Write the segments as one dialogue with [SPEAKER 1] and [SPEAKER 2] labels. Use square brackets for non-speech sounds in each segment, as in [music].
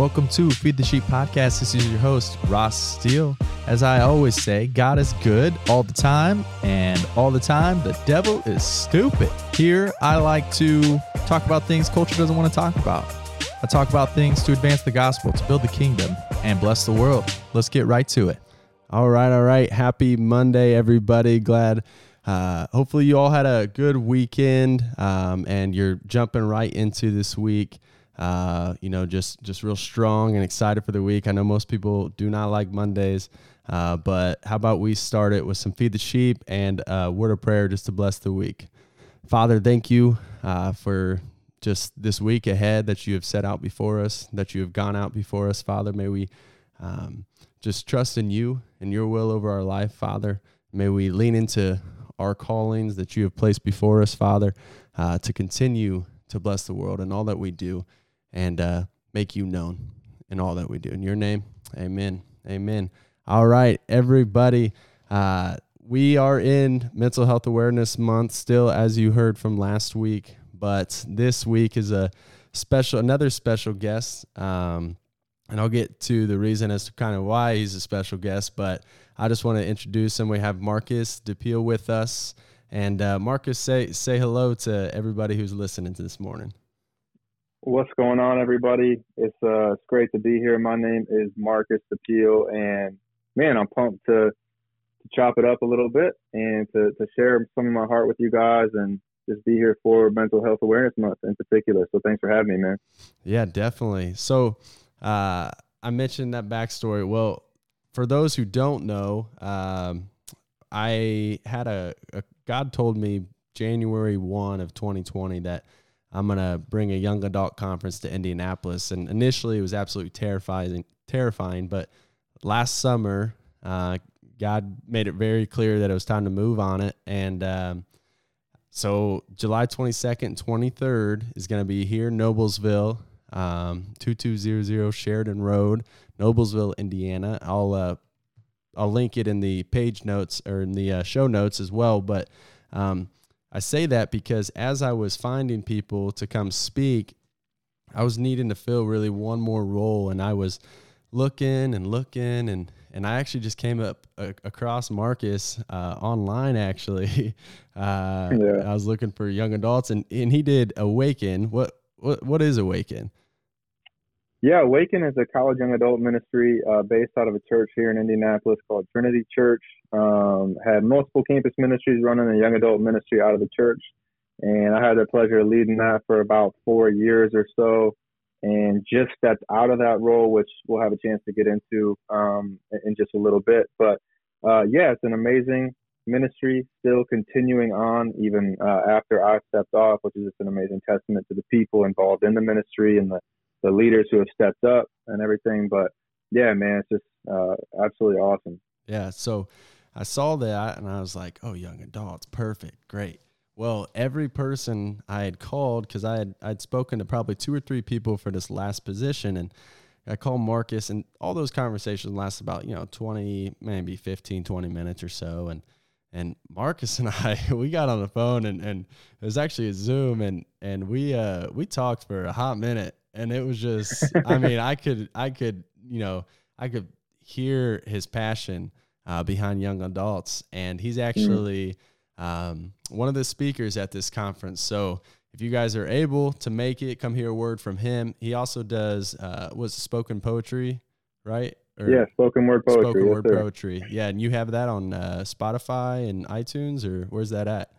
[SPEAKER 1] Welcome to Feed the Sheep podcast. This is your host, Ross Steele. As I always say, God is good all the time, and all the time, the devil is stupid. Here, I like to talk about things culture doesn't want to talk about. I talk about things to advance the gospel, to build the kingdom, and bless the world. Let's get right to it. All right, all right. Happy Monday, everybody. Glad. Uh, hopefully, you all had a good weekend um, and you're jumping right into this week. Uh, you know, just just real strong and excited for the week. I know most people do not like Mondays, uh, but how about we start it with some feed the sheep and a word of prayer just to bless the week. Father, thank you uh, for just this week ahead that you have set out before us, that you have gone out before us, Father. May we um, just trust in you and your will over our life, Father. May we lean into our callings that you have placed before us, Father, uh, to continue to bless the world and all that we do and uh, make you known in all that we do. In your name, amen. Amen. All right, everybody. Uh, we are in Mental Health Awareness Month still, as you heard from last week, but this week is a special, another special guest. Um, and I'll get to the reason as to kind of why he's a special guest, but I just want to introduce him. We have Marcus DePeal with us. And uh, Marcus, say say hello to everybody who's listening to this morning.
[SPEAKER 2] What's going on, everybody? It's uh, it's great to be here. My name is Marcus DePeal, and man, I'm pumped to to chop it up a little bit and to to share some of my heart with you guys and just be here for Mental Health Awareness Month in particular. So thanks for having me, man.
[SPEAKER 1] Yeah, definitely. So uh, I mentioned that backstory. Well, for those who don't know, um, I had a, a God told me January one of 2020 that I'm gonna bring a young adult conference to Indianapolis. And initially, it was absolutely terrifying, terrifying. But last summer, uh, God made it very clear that it was time to move on it. And um, so, July 22nd, 23rd is to be here, Noblesville, um, 2200 Sheridan Road, Noblesville, Indiana. I'll uh, I'll link it in the page notes or in the uh, show notes as well. But um, I say that because as I was finding people to come speak, I was needing to fill really one more role, and I was looking and looking and and I actually just came up uh, across Marcus uh, online. Actually, [laughs] uh, yeah. I was looking for young adults, and and he did Awaken. What what what is Awaken?
[SPEAKER 2] Yeah, Awaken is a college young adult ministry uh, based out of a church here in Indianapolis called Trinity Church. Um, had multiple campus ministries running a young adult ministry out of the church, and I had the pleasure of leading that for about four years or so. And just stepped out of that role, which we'll have a chance to get into um, in just a little bit. But uh, yeah, it's an amazing ministry, still continuing on even uh, after I stepped off, which is just an amazing testament to the people involved in the ministry and the the leaders who have stepped up and everything. But yeah, man, it's just uh, absolutely awesome.
[SPEAKER 1] Yeah. So I saw that and I was like, oh, young adults, perfect, great. Well, every person I had called, because I had I'd spoken to probably two or three people for this last position, and I called Marcus, and all those conversations last about you know twenty, maybe 15, 20 minutes or so, and and Marcus [laughs] and I we got on the phone, and and it was actually a Zoom, and and we uh we talked for a hot minute, and it was just [laughs] i mean i could i could you know i could hear his passion uh, behind young adults. And he's mm. actually um, one of the speakers at this conference. So if you guys are able to make it come hear a word from him. He also does uh, was spoken poetry right?
[SPEAKER 2] Or yeah spoken word poetry
[SPEAKER 1] spoken word poetry. Yeah and you have that on uh, spotify and itunes or where's that at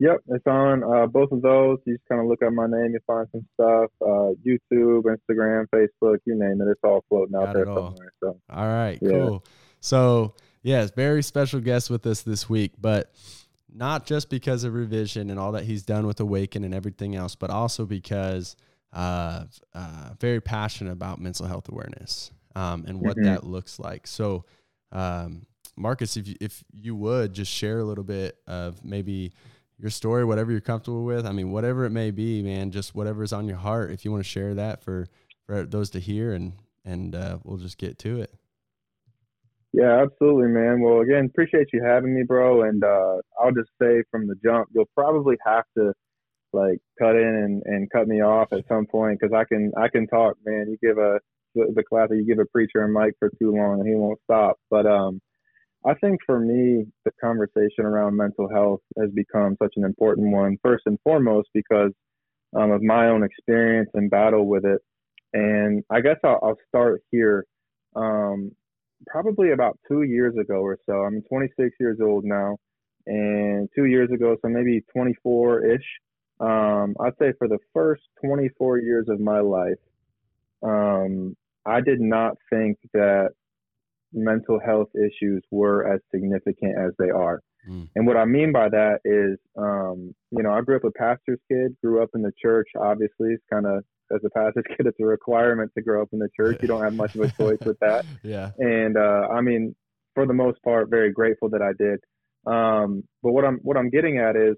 [SPEAKER 2] Yep, it's on uh, both of those. You just kind of look up my name, you find some stuff. Uh, YouTube, Instagram, Facebook, you name it. It's all floating out Got there somewhere. So,
[SPEAKER 1] all right, yeah. cool. So, yes, very special guest with us this week, but not just because of revision and all that he's done with Awaken and everything else, but also because uh, uh very passionate about mental health awareness um, and what mm-hmm. that looks like. So, um, Marcus, if you, if you would just share a little bit of maybe your story, whatever you're comfortable with. I mean, whatever it may be, man, just whatever's on your heart. If you want to share that for for those to hear, and and uh, we'll just get to it.
[SPEAKER 2] Yeah, absolutely, man. Well, again, appreciate you having me, bro. And uh, I'll just say from the jump, you'll probably have to like cut in and, and cut me off at some point because I can I can talk, man. You give a the, class you give a preacher a mic for too long and he won't stop. But um, I think for me, the conversation around mental health has become such an important one. First and foremost, because um, of my own experience and battle with it. And I guess I'll, I'll start here. Um, probably about two years ago or so. I'm 26 years old now, and two years ago, so maybe 24 ish. Um, I'd say for the first 24 years of my life, um, I did not think that mental health issues were as significant as they are. Mm. And what I mean by that is, um, you know, I grew up a pastor's kid, grew up in the church. Obviously, it's kind of as a pastor's [laughs] kid, it's a requirement to grow up in the church. You don't have much of a choice with that. [laughs]
[SPEAKER 1] Yeah.
[SPEAKER 2] And uh, I mean, for the most part, very grateful that I did. Um, but what I'm what I'm getting at is,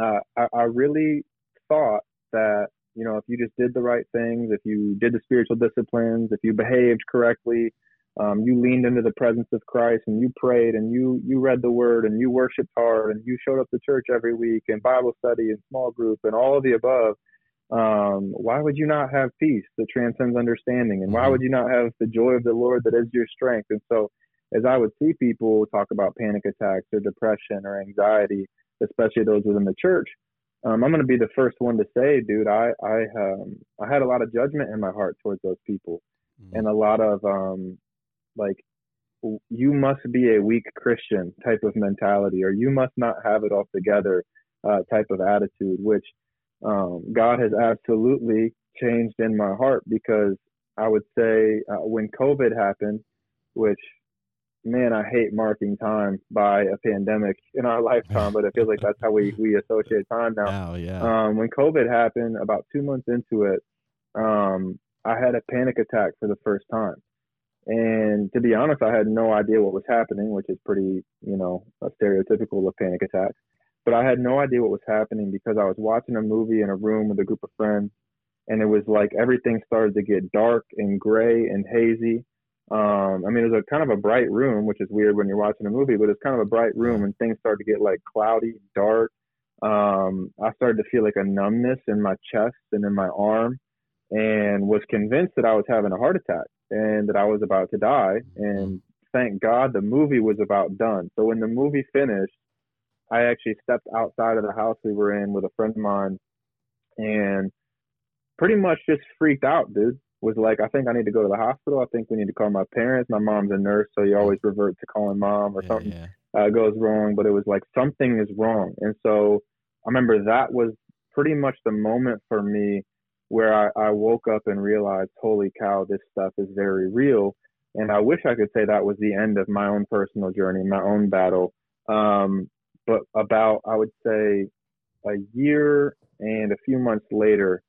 [SPEAKER 2] uh, I, I really thought that you know if you just did the right things, if you did the spiritual disciplines, if you behaved correctly, um, you leaned into the presence of Christ and you prayed and you you read the Word and you worshipped hard and you showed up to church every week and Bible study and small group and all of the above. Um, why would you not have peace that transcends understanding? And why mm-hmm. would you not have the joy of the Lord that is your strength? And so, as I would see people talk about panic attacks or depression or anxiety, especially those within the church, um, I'm going to be the first one to say, dude, I I um, I had a lot of judgment in my heart towards those people, mm-hmm. and a lot of um, like you must be a weak Christian type of mentality, or you must not have it all together uh, type of attitude, which um, God has absolutely changed in my heart because I would say uh, when COVID happened, which man, I hate marking time by a pandemic in our [laughs] lifetime, but it feels like that's how we, we associate time now.
[SPEAKER 1] Oh, yeah.
[SPEAKER 2] Um, when COVID happened, about two months into it, um, I had a panic attack for the first time. And to be honest, I had no idea what was happening, which is pretty, you know, stereotypical of panic attacks. But I had no idea what was happening because I was watching a movie in a room with a group of friends, and it was like everything started to get dark and gray and hazy. Um, I mean, it was a kind of a bright room, which is weird when you're watching a movie, but it's kind of a bright room, and things started to get like cloudy, dark. Um, I started to feel like a numbness in my chest and in my arm, and was convinced that I was having a heart attack and that I was about to die. And thank God the movie was about done. So when the movie finished, I actually stepped outside of the house we were in with a friend of mine and pretty much just freaked out, dude. Was like, I think I need to go to the hospital. I think we need to call my parents. My mom's a nurse, so you always revert to calling mom or yeah, something yeah. Uh, goes wrong. But it was like something is wrong, and so I remember that was pretty much the moment for me where I, I woke up and realized, holy cow, this stuff is very real. And I wish I could say that was the end of my own personal journey, my own battle. Um, but about I would say a year and a few months later,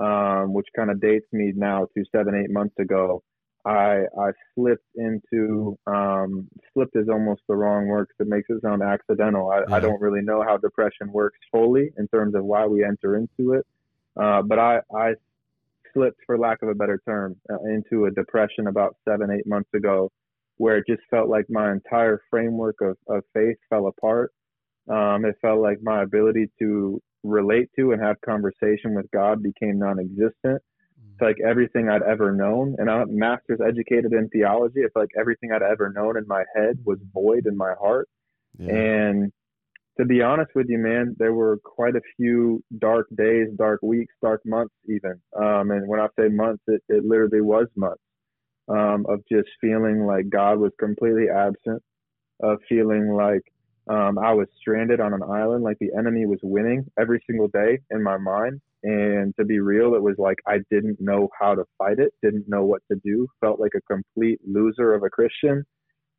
[SPEAKER 2] um, which kind of dates me now to seven eight months ago. I I slipped into um, slipped is almost the wrong word because it makes it sound accidental. I, yeah. I don't really know how depression works fully in terms of why we enter into it, uh, but I I slipped, for lack of a better term, uh, into a depression about seven eight months ago, where it just felt like my entire framework of, of faith fell apart. Um, it felt like my ability to relate to and have conversation with God became non-existent. It's like everything I'd ever known, and I'm a master's educated in theology. It's like everything I'd ever known in my head was void in my heart. Yeah. And to be honest with you, man, there were quite a few dark days, dark weeks, dark months, even. Um, and when I say months, it, it literally was months um, of just feeling like God was completely absent, of feeling like um, I was stranded on an island, like the enemy was winning every single day in my mind. And to be real, it was like I didn't know how to fight it, didn't know what to do, felt like a complete loser of a Christian,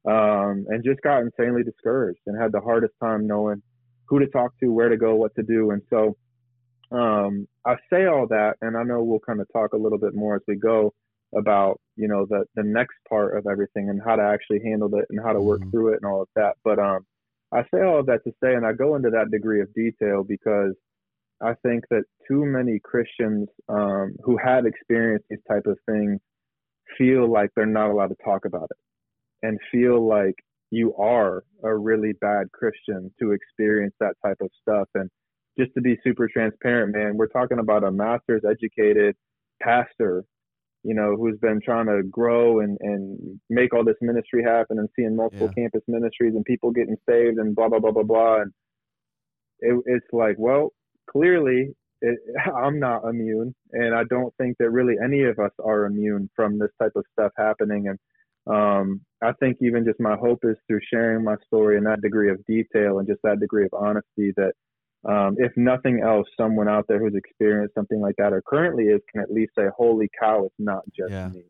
[SPEAKER 2] um, and just got insanely discouraged and had the hardest time knowing who to talk to, where to go, what to do. And so um, I say all that, and I know we'll kind of talk a little bit more as we go about you know the the next part of everything and how to actually handle it and how to work mm-hmm. through it and all of that. But um, I say all of that to say, and I go into that degree of detail because I think that too many Christians um, who have experienced these type of things feel like they're not allowed to talk about it, and feel like you are a really bad Christian to experience that type of stuff. And just to be super transparent, man, we're talking about a master's educated pastor, you know, who's been trying to grow and, and make all this ministry happen and seeing multiple yeah. campus ministries and people getting saved and blah, blah, blah, blah, blah. And it, it's like, well, clearly it, [laughs] I'm not immune. And I don't think that really any of us are immune from this type of stuff happening. And um, I think even just my hope is through sharing my story in that degree of detail and just that degree of honesty that um, if nothing else, someone out there who's experienced something like that or currently is can at least say, "Holy cow, it's not just yeah. me."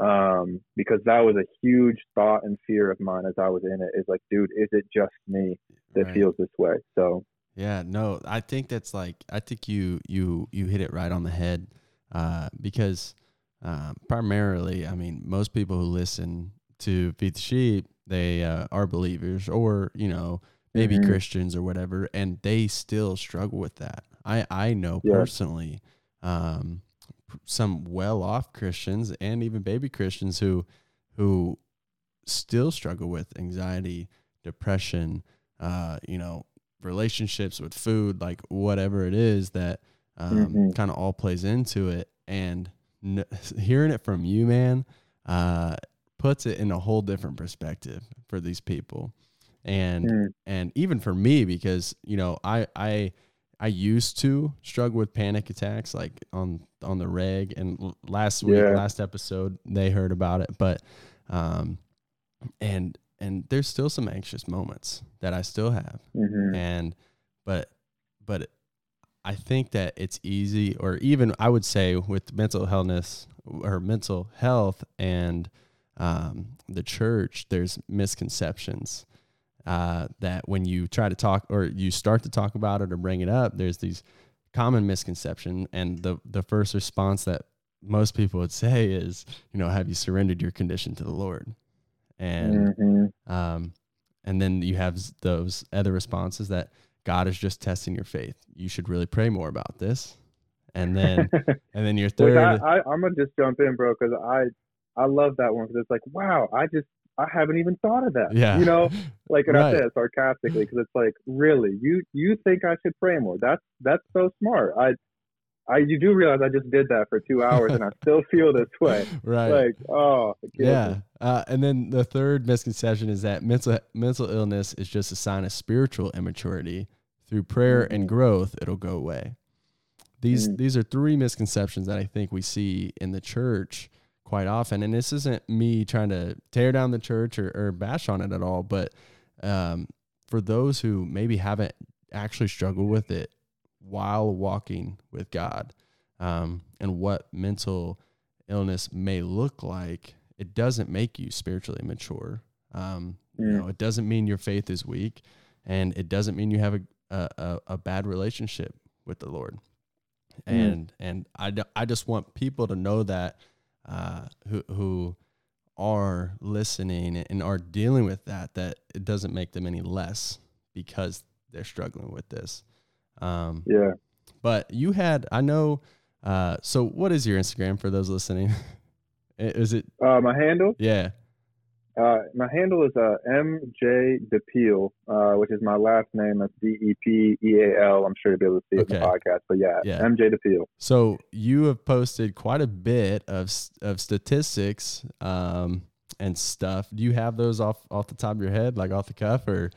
[SPEAKER 2] Um, because that was a huge thought and fear of mine as I was in it. Is like, dude, is it just me that right. feels this way? So
[SPEAKER 1] yeah, no, I think that's like I think you you you hit it right on the head uh, because uh, primarily, I mean, most people who listen to Feed the Sheep, they uh, are believers or you know maybe mm-hmm. Christians or whatever, and they still struggle with that. I I know yeah. personally um, some well off Christians and even baby Christians who who still struggle with anxiety, depression, uh, you know, relationships with food, like whatever it is that um, mm-hmm. kind of all plays into it. And n- hearing it from you, man, uh, puts it in a whole different perspective for these people and mm. and even for me because you know I I I used to struggle with panic attacks like on on the reg and last week yeah. last episode they heard about it but um and and there's still some anxious moments that I still have mm-hmm. and but but I think that it's easy or even I would say with mental healthness or mental health and um, the church there's misconceptions uh, that when you try to talk or you start to talk about it or bring it up, there's these common misconception, and the the first response that most people would say is, you know, have you surrendered your condition to the Lord? And mm-hmm. um, and then you have those other responses that God is just testing your faith. You should really pray more about this. And then [laughs] and then your third.
[SPEAKER 2] I, I, I'm gonna just jump in, bro, because I I love that one because it's like, wow, I just I haven't even thought of that.
[SPEAKER 1] Yeah.
[SPEAKER 2] You know, [laughs] like and right. I say it sarcastically because it's like, really, you you think I should pray more? That's that's so smart. I I you do realize I just did that for two hours and I [laughs] still feel this way.
[SPEAKER 1] Right.
[SPEAKER 2] Like, oh
[SPEAKER 1] yeah. Uh, and then the third misconception is that mental mental illness is just a sign of spiritual immaturity. Through prayer mm-hmm. and growth, it'll go away. These mm-hmm. these are three misconceptions that I think we see in the church quite often. And this isn't me trying to tear down the church or, or bash on it at all, but um, for those who maybe haven't actually struggled with it while walking with God um, and what mental illness may look like, it doesn't make you spiritually mature. Um, You know, it doesn't mean your faith is weak, and it doesn't mean you have a a, a bad relationship with the Lord. And and I, I just want people to know that uh, who who are listening and are dealing with that, that it doesn't make them any less because they're struggling with this.
[SPEAKER 2] Um, yeah.
[SPEAKER 1] But you had, I know. Uh, so what is your Instagram for those listening? [laughs] is it
[SPEAKER 2] uh, my handle?
[SPEAKER 1] Yeah.
[SPEAKER 2] Uh, my handle is uh, MJ DePeal, uh, which is my last name. That's D E P E A L. I'm sure you'll be able to see okay. it in the podcast. But yeah, yeah, MJ DePeal.
[SPEAKER 1] So you have posted quite a bit of of statistics um, and stuff. Do you have those off off the top of your head, like off the cuff, or?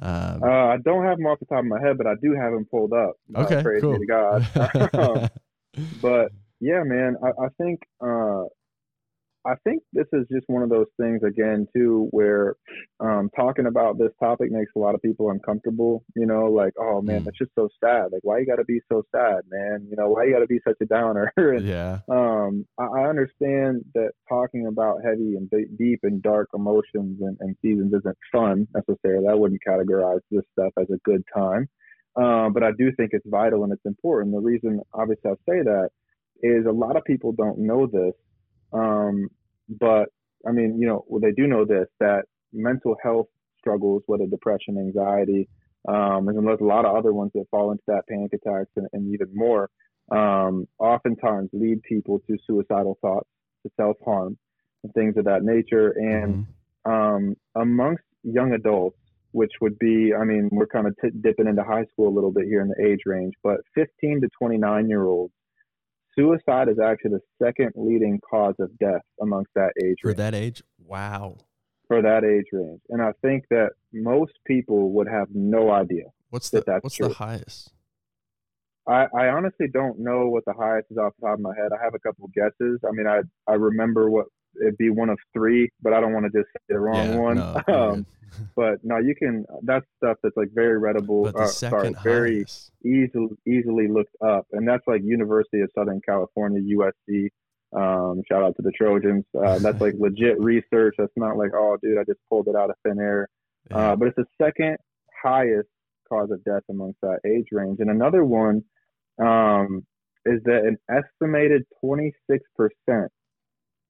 [SPEAKER 2] Um... Uh, I don't have them off the top of my head, but I do have them pulled up.
[SPEAKER 1] Okay, praise cool.
[SPEAKER 2] to God. [laughs] [laughs] but yeah, man, I, I think uh, I think this is just one of those things again too, where um, talking about this topic makes a lot of people uncomfortable. You know, like, oh man, mm. that's just so sad. Like, why you got to be so sad, man? You know, why you got to be such a downer? [laughs]
[SPEAKER 1] and, yeah.
[SPEAKER 2] Um, I, I, understand that talking about heavy and deep and dark emotions and, and, seasons isn't fun necessarily. I wouldn't categorize this stuff as a good time, um, but I do think it's vital and it's important. The reason, obviously, I say that is a lot of people don't know this um, but I mean, you know, well, they do know this that mental health struggles, whether depression, anxiety, um, and there's a lot of other ones that fall into that panic attacks and, and even more, um, oftentimes lead people to suicidal thoughts, to self harm, and things of that nature. And mm-hmm. um, amongst young adults, which would be, I mean, we're kind of t- dipping into high school a little bit here in the age range, but 15 to 29 year olds, suicide is actually the second leading cause of death amongst that age
[SPEAKER 1] For
[SPEAKER 2] range.
[SPEAKER 1] that age? Wow.
[SPEAKER 2] For that age range. And I think that most people would have no idea.
[SPEAKER 1] What's
[SPEAKER 2] That
[SPEAKER 1] the what's
[SPEAKER 2] true.
[SPEAKER 1] the highest?
[SPEAKER 2] I, I honestly don't know what the highest is off the top of my head. I have a couple of guesses. I mean, I I remember what it'd be one of three, but I don't want to just say the wrong
[SPEAKER 1] yeah,
[SPEAKER 2] one.
[SPEAKER 1] No, [laughs]
[SPEAKER 2] um. But no, you can. That's stuff that's like very readable. uh, sorry, very easily easily looked up, and that's like University of Southern California (USC). Um, shout out to the Trojans. Uh, that's like [laughs] legit research. That's not like, oh, dude, I just pulled it out of thin air.
[SPEAKER 1] Yeah.
[SPEAKER 2] Uh, but it's the second highest cause of death amongst that age range. And another one um, is that an estimated 26%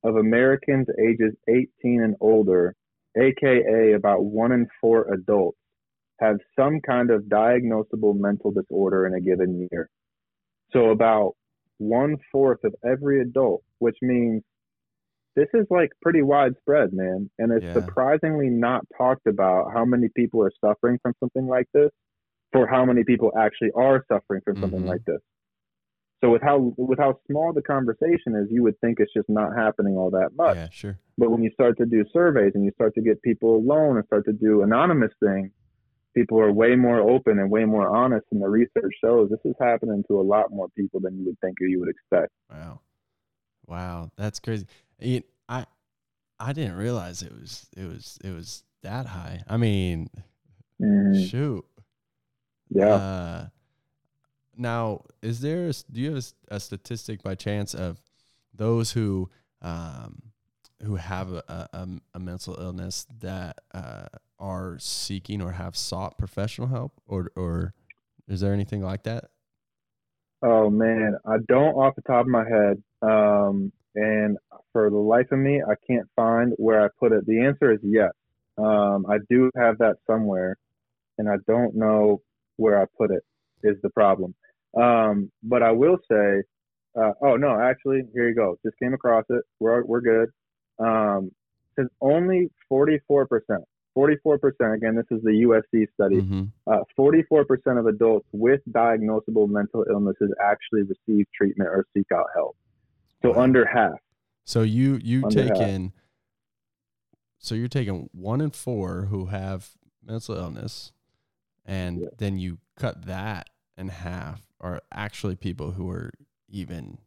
[SPEAKER 2] of Americans ages 18 and older, aka about one in four adults, have some kind of diagnosable mental disorder in a given year. So about one fourth of every adult, which means this is like pretty widespread, man. And it's
[SPEAKER 1] Yeah.
[SPEAKER 2] surprisingly not talked about how many people are suffering from something like this, for how many people actually are suffering from something
[SPEAKER 1] Mhm.
[SPEAKER 2] like this. So with how with how small the conversation is, you would think it's just not happening all that much.
[SPEAKER 1] yeah, sure.
[SPEAKER 2] But when you start to do surveys and you start to get people alone and start to do anonymous things, people are way more open and way more honest. And the research shows this is happening to a lot more people than you would think or you would expect.
[SPEAKER 1] Wow. Wow, that's crazy. It, I I didn't realize it was it was it was that high. I mean,
[SPEAKER 2] Mhm.
[SPEAKER 1] shoot.
[SPEAKER 2] Yeah.
[SPEAKER 1] Uh, now, is there a do you have a a, statistic by chance of those who um, who have a, a, a- mental illness that uh, are seeking or have sought professional help, or or is there anything like that?
[SPEAKER 2] Oh man, I don't off the top of my head. Um, and for the life of me, I can't find where I put it. The answer is yes. Um, I do have that somewhere, and I don't know where I put it. Is the problem? Um, but I will say, uh, oh no, actually, here you go. Just came across it. We're we're good. Um, says only forty four percent. Forty four percent. Again, this is the USC study.
[SPEAKER 1] hmm
[SPEAKER 2] Uh, 44% of adults with diagnosable mental illnesses actually receive treatment or seek out help. So
[SPEAKER 1] Wow.
[SPEAKER 2] under half.
[SPEAKER 1] So you you
[SPEAKER 2] take half.
[SPEAKER 1] taking so you're taking one in four who have mental illness, and
[SPEAKER 2] Yeah.
[SPEAKER 1] then you cut that in half are actually people who are even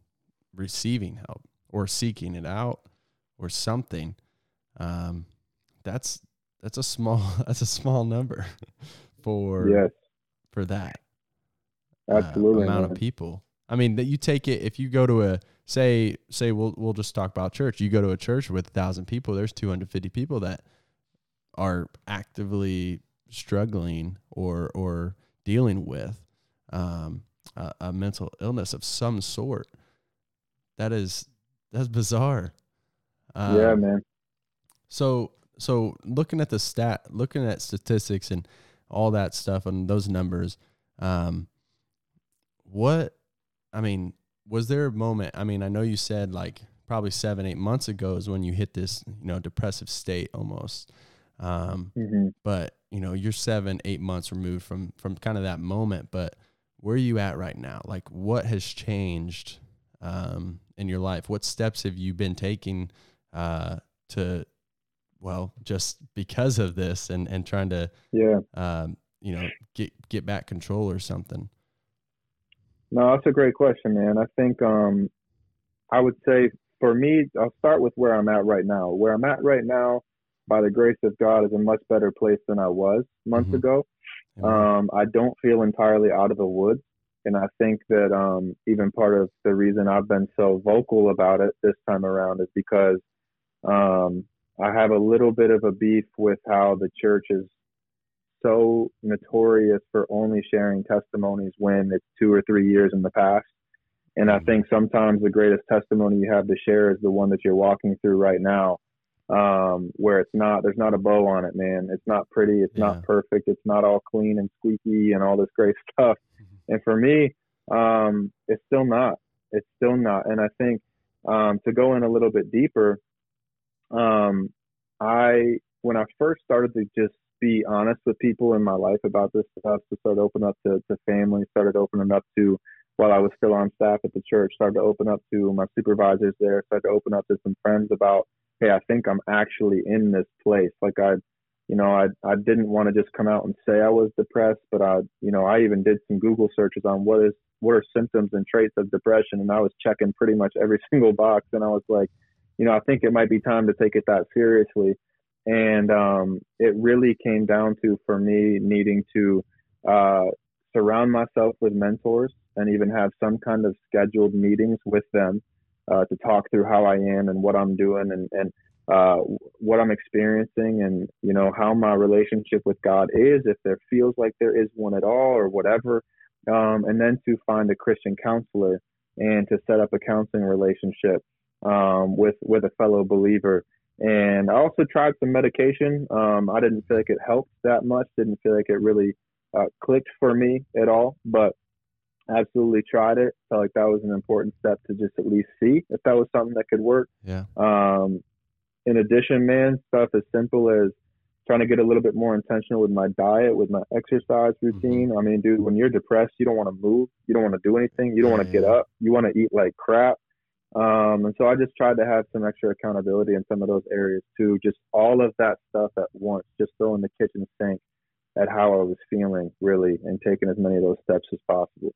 [SPEAKER 1] receiving help or seeking it out or something. Um, that's that's a small [laughs] that's a small number for
[SPEAKER 2] Yes,
[SPEAKER 1] for that
[SPEAKER 2] absolutely.
[SPEAKER 1] uh, amount
[SPEAKER 2] man.
[SPEAKER 1] of people. I mean, that you take it if you go to a say say we'll we'll just talk about church. You go to a church with a thousand people. There's 250 people that are actively struggling or or dealing with um, a, a mental illness of some sort. That is that's bizarre. Um,
[SPEAKER 2] yeah, man.
[SPEAKER 1] so so looking at the stat, looking at statistics and all that stuff and those numbers, um, what I mean, was there a moment? I mean, I know you said like probably seven, eight months ago is when you hit this, you know, depressive state almost. Um,
[SPEAKER 2] hmm
[SPEAKER 1] but you know, you're seven, eight months removed from from kind of that moment. But where are you at right now? Like, what has changed um, in your life? What steps have you been taking uh, to, well, just because of this and and trying to,
[SPEAKER 2] Yeah.
[SPEAKER 1] um, you know, get get back control or something?
[SPEAKER 2] No, that's a great question, man. I think um, I would say for me, I'll start with where I'm at right now. Where I'm at right now, by the grace of God, is a much better place than I was months
[SPEAKER 1] Mhm.
[SPEAKER 2] ago. Um, I don't feel entirely out of the woods. And I think that um, even part of the reason I've been so vocal about it this time around is because um, I have a little bit of a beef with how the church is so notorious for only sharing testimonies when it's two or three years in the past. And I
[SPEAKER 1] Mhm.
[SPEAKER 2] think sometimes the greatest testimony you have to share is the one that you're walking through right now, um, where it's not, there's not a bow on it, man. It's not pretty. It's
[SPEAKER 1] Yeah.
[SPEAKER 2] not perfect. It's not all clean and squeaky and all this great [laughs] stuff. And for me, um, it's still not. It's still not. And I think um, to go in a little bit deeper, um, I when I first started to just be honest with people in my life about this stuff, to start opening up to, to family, started opening up to while I was still on staff at the church, started to open up to my supervisors there, started to open up to some friends about, hey, I think I'm actually in this place. Like I, you know, I I didn't want to just come out and say I was depressed, but I, you know, I even did some Google searches on what is what are symptoms and traits of depression, and I was checking pretty much every [laughs] single box, and I was like, you know, I think it might be time to take it that seriously. And um, it really came down to for me needing to uh, surround myself with mentors and even have some kind of scheduled meetings with them uh, to talk through how I am and what I'm doing and, and uh, what I'm experiencing and, you know, how my relationship with God is, if there feels like there is one at all or whatever. Um, and then to find a Christian counselor and to set up a counseling relationship um, with, with a fellow believer. And I also tried some medication. Um, I didn't feel like it helped that much, didn't feel like it really uh, clicked for me at all, but absolutely tried it. Felt like that was an important step to just at least see if that was something that could work.
[SPEAKER 1] Yeah.
[SPEAKER 2] Um, in addition, man, stuff as simple as trying to get a little bit more intentional with my diet, with my exercise mm-hmm. routine. Mm-hmm. I mean, dude, when you're depressed, you don't want to move, you don't want to do anything, you don't yeah, want to get up, you want to eat like crap. Um, and so I just tried to have some extra accountability in some of those areas too. Just all of that stuff at once, just throwing the kitchen sink at how I was feeling really and taking as many of those steps as possible.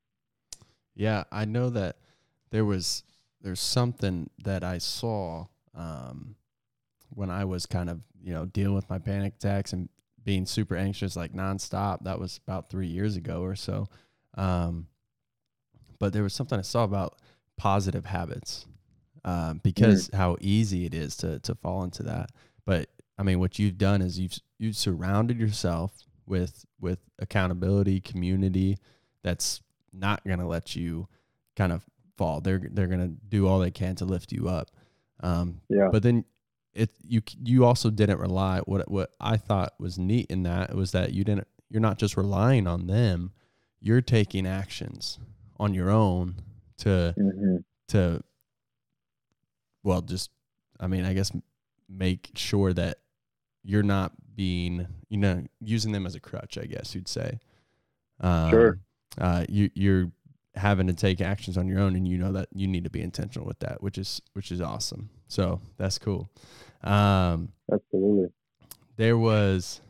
[SPEAKER 1] Yeah, I know that there was there's something that I saw um, when I was kind of you know dealing with my panic attacks and being super anxious like nonstop. That was about three years ago or so. Um, but there was something I saw about positive habits um, because mm. how easy it is to to fall into that. But I mean, what you've done is you've you've surrounded yourself with with accountability, community that's not going to let you kind of fall. They're they're going to do all they can to lift you up. Um, yeah. But then it you you also didn't rely. What what I thought was neat in that was that you didn't. You're not just relying on them. You're taking actions on your own to mm-hmm. to well just I mean I guess make sure that you're not being you know using them as a crutch I guess you'd say.
[SPEAKER 2] Um, sure.
[SPEAKER 1] uh, you you're having to take actions on your own and you know that you need to be intentional with that which is which is awesome. So that's cool. Um
[SPEAKER 2] absolutely.
[SPEAKER 1] there was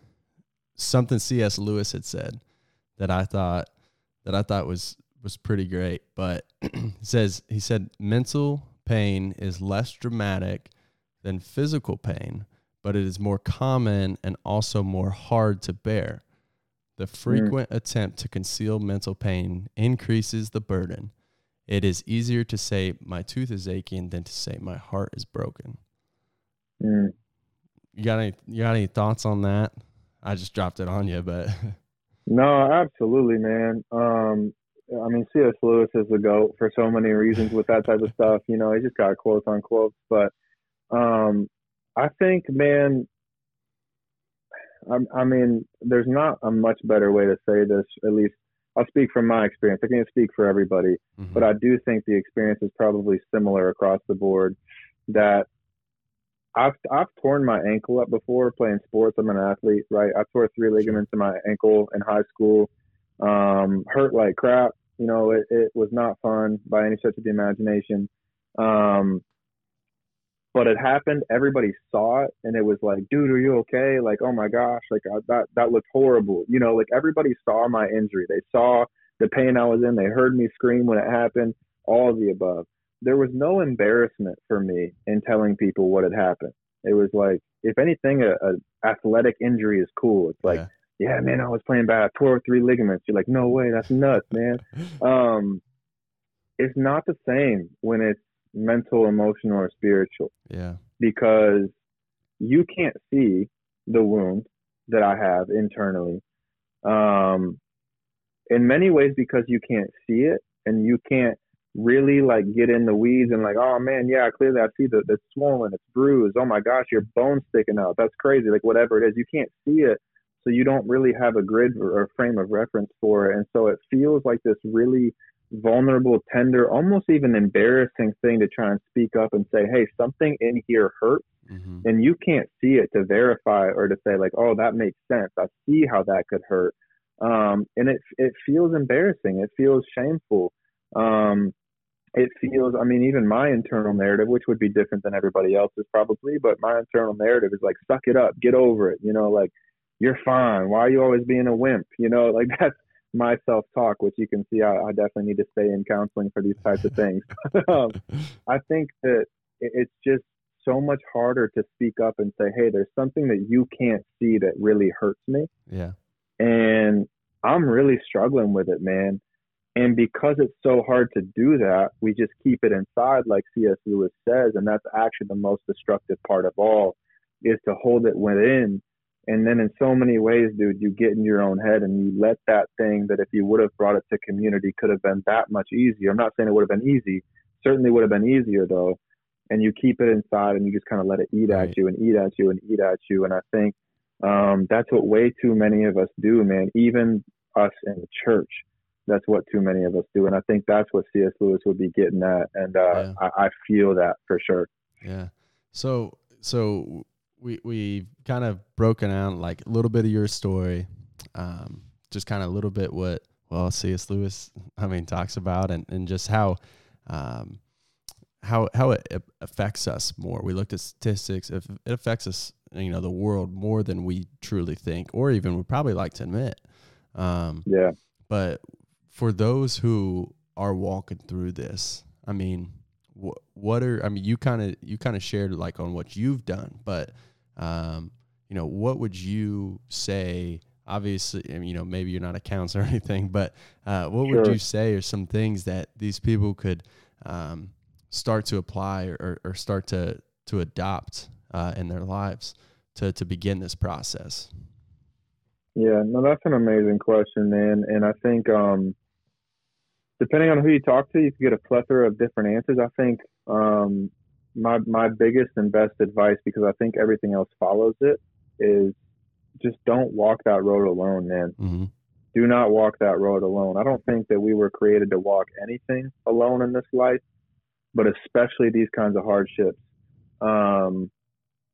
[SPEAKER 1] something cs lewis had said that i thought that i thought was was pretty great but [clears throat] says he said mental pain is less dramatic than physical pain but it is more common and also more hard to bear the mm. frequent mm. attempt to conceal mental pain increases the burden. It is easier to say my tooth is aching than to say my heart is broken. Mm. You got any you got any thoughts on that? I just dropped it on you, but [laughs]
[SPEAKER 2] No, absolutely, man. Um I mean C.S. Lewis is the GOAT for so many reasons with that type of stuff. You know, he just got quotes on quotes. But um I think, man, I, I mean, there's not a much better way to say this. At least I'll speak from my experience. I can't speak for everybody, mm-hmm. but I do think the experience is probably similar across the board. That I've I've torn my ankle up before playing sports. I'm an athlete, right? I tore three ligaments in my ankle in high school. Um, hurt like crap. You know, it, it was not fun by any stretch of the imagination. Um, but it happened. Everybody saw it, and it was like, "Dude, are you okay?" Like, "Oh my gosh!" Like uh, that that looked horrible. You know, like everybody saw my injury. They saw the pain I was in. They heard me scream when it happened. All of the above. There was no embarrassment for me in telling people what had happened. It was like, if anything, a, a athletic injury is cool. It's like, yeah. Yeah, man, I was playing bad. I tore three ligaments. You're like, no way, that's nuts, man. [laughs] um, it's not the same when it's mental, emotional, or spiritual.
[SPEAKER 1] Yeah.
[SPEAKER 2] Because you can't see the wound that I have internally. Um, in many ways, because you can't see it and you can't really like get in the weeds and like, oh man, yeah, clearly I see the it's swollen, it's bruised. Oh my gosh, your bone's sticking out. That's crazy. Like whatever it is, you can't see it, so you don't really have a grid or, a frame of reference for it, and so it feels like this really vulnerable, tender, almost even embarrassing thing to try and speak up and say, hey, something in here hurts. Mm-hmm. And you can't see it to verify or to say, like, oh, that makes sense. I see how that could hurt. Um, and it, it feels embarrassing. It feels shameful. Um, it feels, I mean, even my internal narrative, which would be different than everybody else's probably, but my internal narrative is like, suck it up, get over it. You know, like, you're fine. Why are you always being a wimp? You know, [laughs] like that's my self talk, which you can see I, I, definitely need to stay in counseling for these types of things. [laughs] um, I think that it's just so much harder to speak up and say, hey, there's something that you can't see that really hurts me.
[SPEAKER 1] Yeah.
[SPEAKER 2] And I'm really struggling with it, man. And because it's so hard to do that, we just keep it inside, like C.S. Lewis says. And that's actually the most destructive part of all is to hold it within and then in so many ways, dude, you get in your own head and you let that thing that if you would have brought it to community could have been that much easier. I'm not saying it would have been easy. Certainly would have been easier though. And you keep it inside and you just kind of let it eat at you and eat at you and eat at you. And I think um, that's what way too many of us do, man. Even us in the church, that's what too many of us do. And I think that's what C.S. Lewis would be getting at. And uh, yeah. I, I feel that for sure.
[SPEAKER 1] Yeah. So, so we we've kind of broken out like a little bit of your story, um, just kind of a little bit what well C.S. Lewis I mean talks about and and just how um, how how it affects us more. We looked at statistics. If it affects us, you know, the world more than we truly think, or even we probably like to admit.
[SPEAKER 2] Um, yeah.
[SPEAKER 1] But for those who are walking through this, I mean, what what are I mean, you kind of you kind of shared like on what you've done, but um, you know, what would you say? Obviously, you know, maybe you're not a counselor or [laughs] anything, but uh, what sure. would you say are some things that these people could um, start to apply or, or start to to adopt uh, in their lives to to begin this process?
[SPEAKER 2] Yeah, no, that's an amazing question, man. And I think um, depending on who you talk to, you can get a plethora of different answers. I think um, my my biggest and best advice because I think everything else follows it is just don't walk that road alone, man. Mm-hmm. Do not walk that road alone. I don't think that we were created to walk anything alone in this life, but especially these kinds of hardships. Um,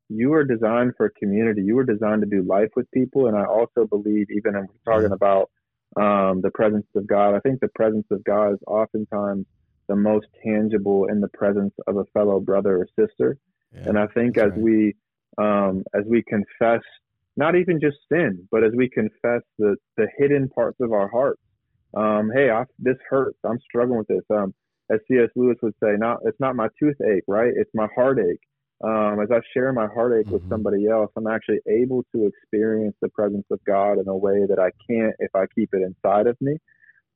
[SPEAKER 2] you were designed for community. You were designed to do life with people, and I also believe, even we're talking about um, the presence of God, I think the presence of God is oftentimes the most tangible in the presence of a fellow brother or sister. Yeah, and I think as right. we um, as we confess not even just sin, but as we confess the the hidden parts of our hearts. Um, hey, I, this hurts. I'm struggling with this. Um, as C.S. Lewis would say, not it's not my toothache, right? It's my heartache. Um, as I share my heartache mm-hmm. with somebody else, I'm actually able to experience the presence of God in a way that I can't if I keep it inside of me.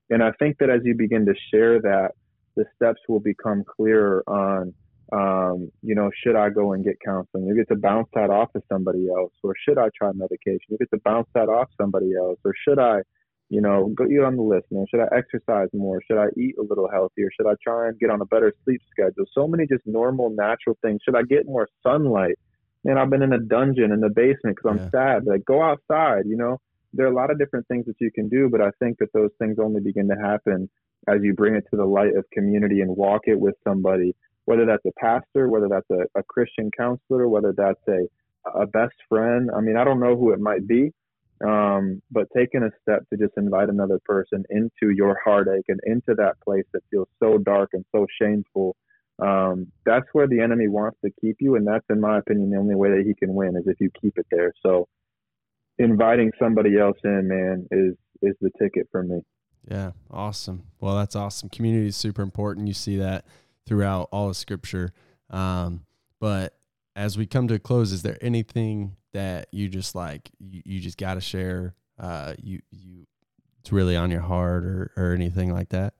[SPEAKER 2] And I think that as you begin to share that, the steps will become clearer on um, you know, should I go and get counseling? You get to bounce that off of somebody else, or should I try medication? You get to bounce that off somebody else, or should I, you know, go you on the list, man? Should I exercise more? Should I eat a little healthier? Should I try and get on a better sleep schedule? So many just normal, natural things. Should I get more sunlight? Man, I've been in a dungeon in the basement because I'm yeah. sad. Like, go outside. You know, there are a lot of different things that you can do, but I think that those things only begin to happen as you bring it to the light of community and walk it with somebody, whether that's a pastor, whether that's a, a Christian counselor, whether that's a, a best friend. I mean, I don't know who it might be, um, but taking a step to just invite another person into your heartache and into that place that feels so dark and so shameful. Um, that's where the enemy wants to keep you, and that's, in my opinion, the only way that he can win is if you keep it there. So, inviting somebody else in, man, is is the ticket for me.
[SPEAKER 1] Yeah, awesome. Well, that's awesome. Community is super important. You see that throughout all of Scripture. Um, but as we come to a close, is there anything that you just like you, you just got to share? Uh, you you it's really on your heart or or anything like that?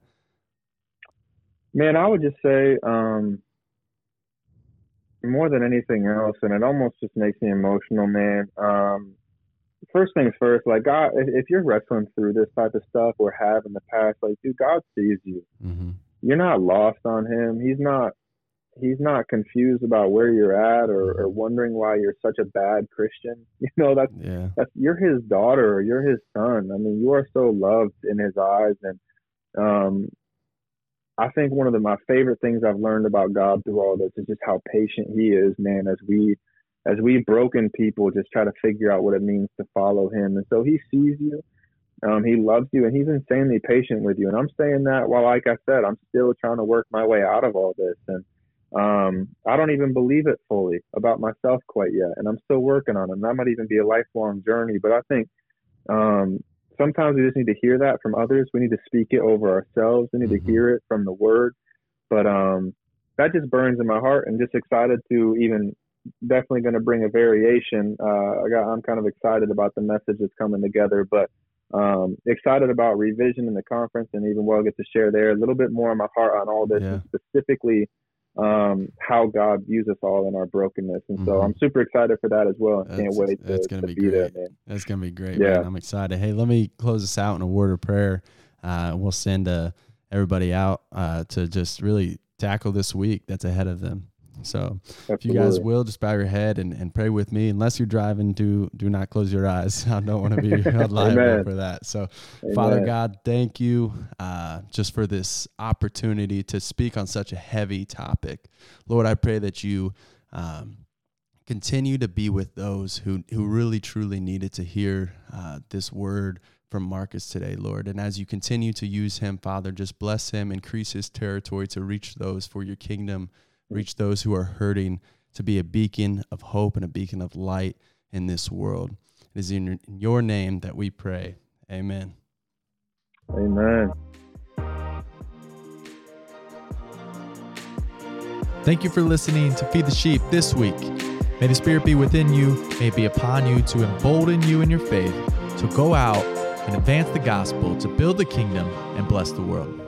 [SPEAKER 2] Man, I would just say um, more than anything else, and it almost just makes me emotional, man. Um, first things first, like God, if, if, you're wrestling through this type of stuff or have in the past, like dude, God sees you. Mm-hmm. You're not lost on Him. He's not. He's not confused about where you're at or, or wondering why you're such a bad Christian. [laughs] You know that's yeah. that's you're His daughter or you're His son. I mean, you are so loved in His eyes, and um, I think one of the, my favorite things I've learned about God through all this is just how patient He is, man. As we, as we broken people, just try to figure out what it means to follow Him, and so He sees you, um, He loves you, and He's insanely patient with you. And I'm saying that while, like I said, I'm still trying to work my way out of all this, and um, I don't even believe it fully about myself quite yet, and I'm still working on it. And that might even be a lifelong journey, but I think um, sometimes we just need to hear that from others. We need to speak it over ourselves. We need mm-hmm. to hear it from the Word. But um, that just burns in my heart, and just excited to even definitely going to bring a variation. Uh, I got, I'm kind of excited about the message that's coming together, but um, excited about revision in the conference, and even what I'll get to share there a little bit more on my heart on all this, yeah. and specifically um, how God views us all in our brokenness. And mm-hmm. so I'm super excited for that as well. I can't wait to, that's gonna to be, be there, man.
[SPEAKER 1] That's going to be great. Yeah. Man. I'm excited. Hey, let me close this out in a word of prayer. Uh, we'll send uh, everybody out uh, to just really tackle this week that's ahead of them. So Absolutely. if you guys will just bow your head and, and pray with me, unless you're driving, do do not close your eyes. [laughs] I don't want to be [laughs] liable for that. So Amen. Father God, thank you uh, just for this opportunity to speak on such a heavy topic. Lord, I pray that you um, continue to be with those who, who really truly needed to hear uh, this word from Marcus today, Lord. And as you continue to use him, Father, just bless him, increase his territory to reach those for your kingdom reach those who are hurting, to be a beacon of hope and a beacon of light in this world. It is in your name that we pray. Amen.
[SPEAKER 2] Amen.
[SPEAKER 1] Thank you for listening to Feed the Sheep this week. May the Spirit be within you, may it be upon you to embolden you in your faith, to go out and advance the gospel, to build the kingdom and bless the world.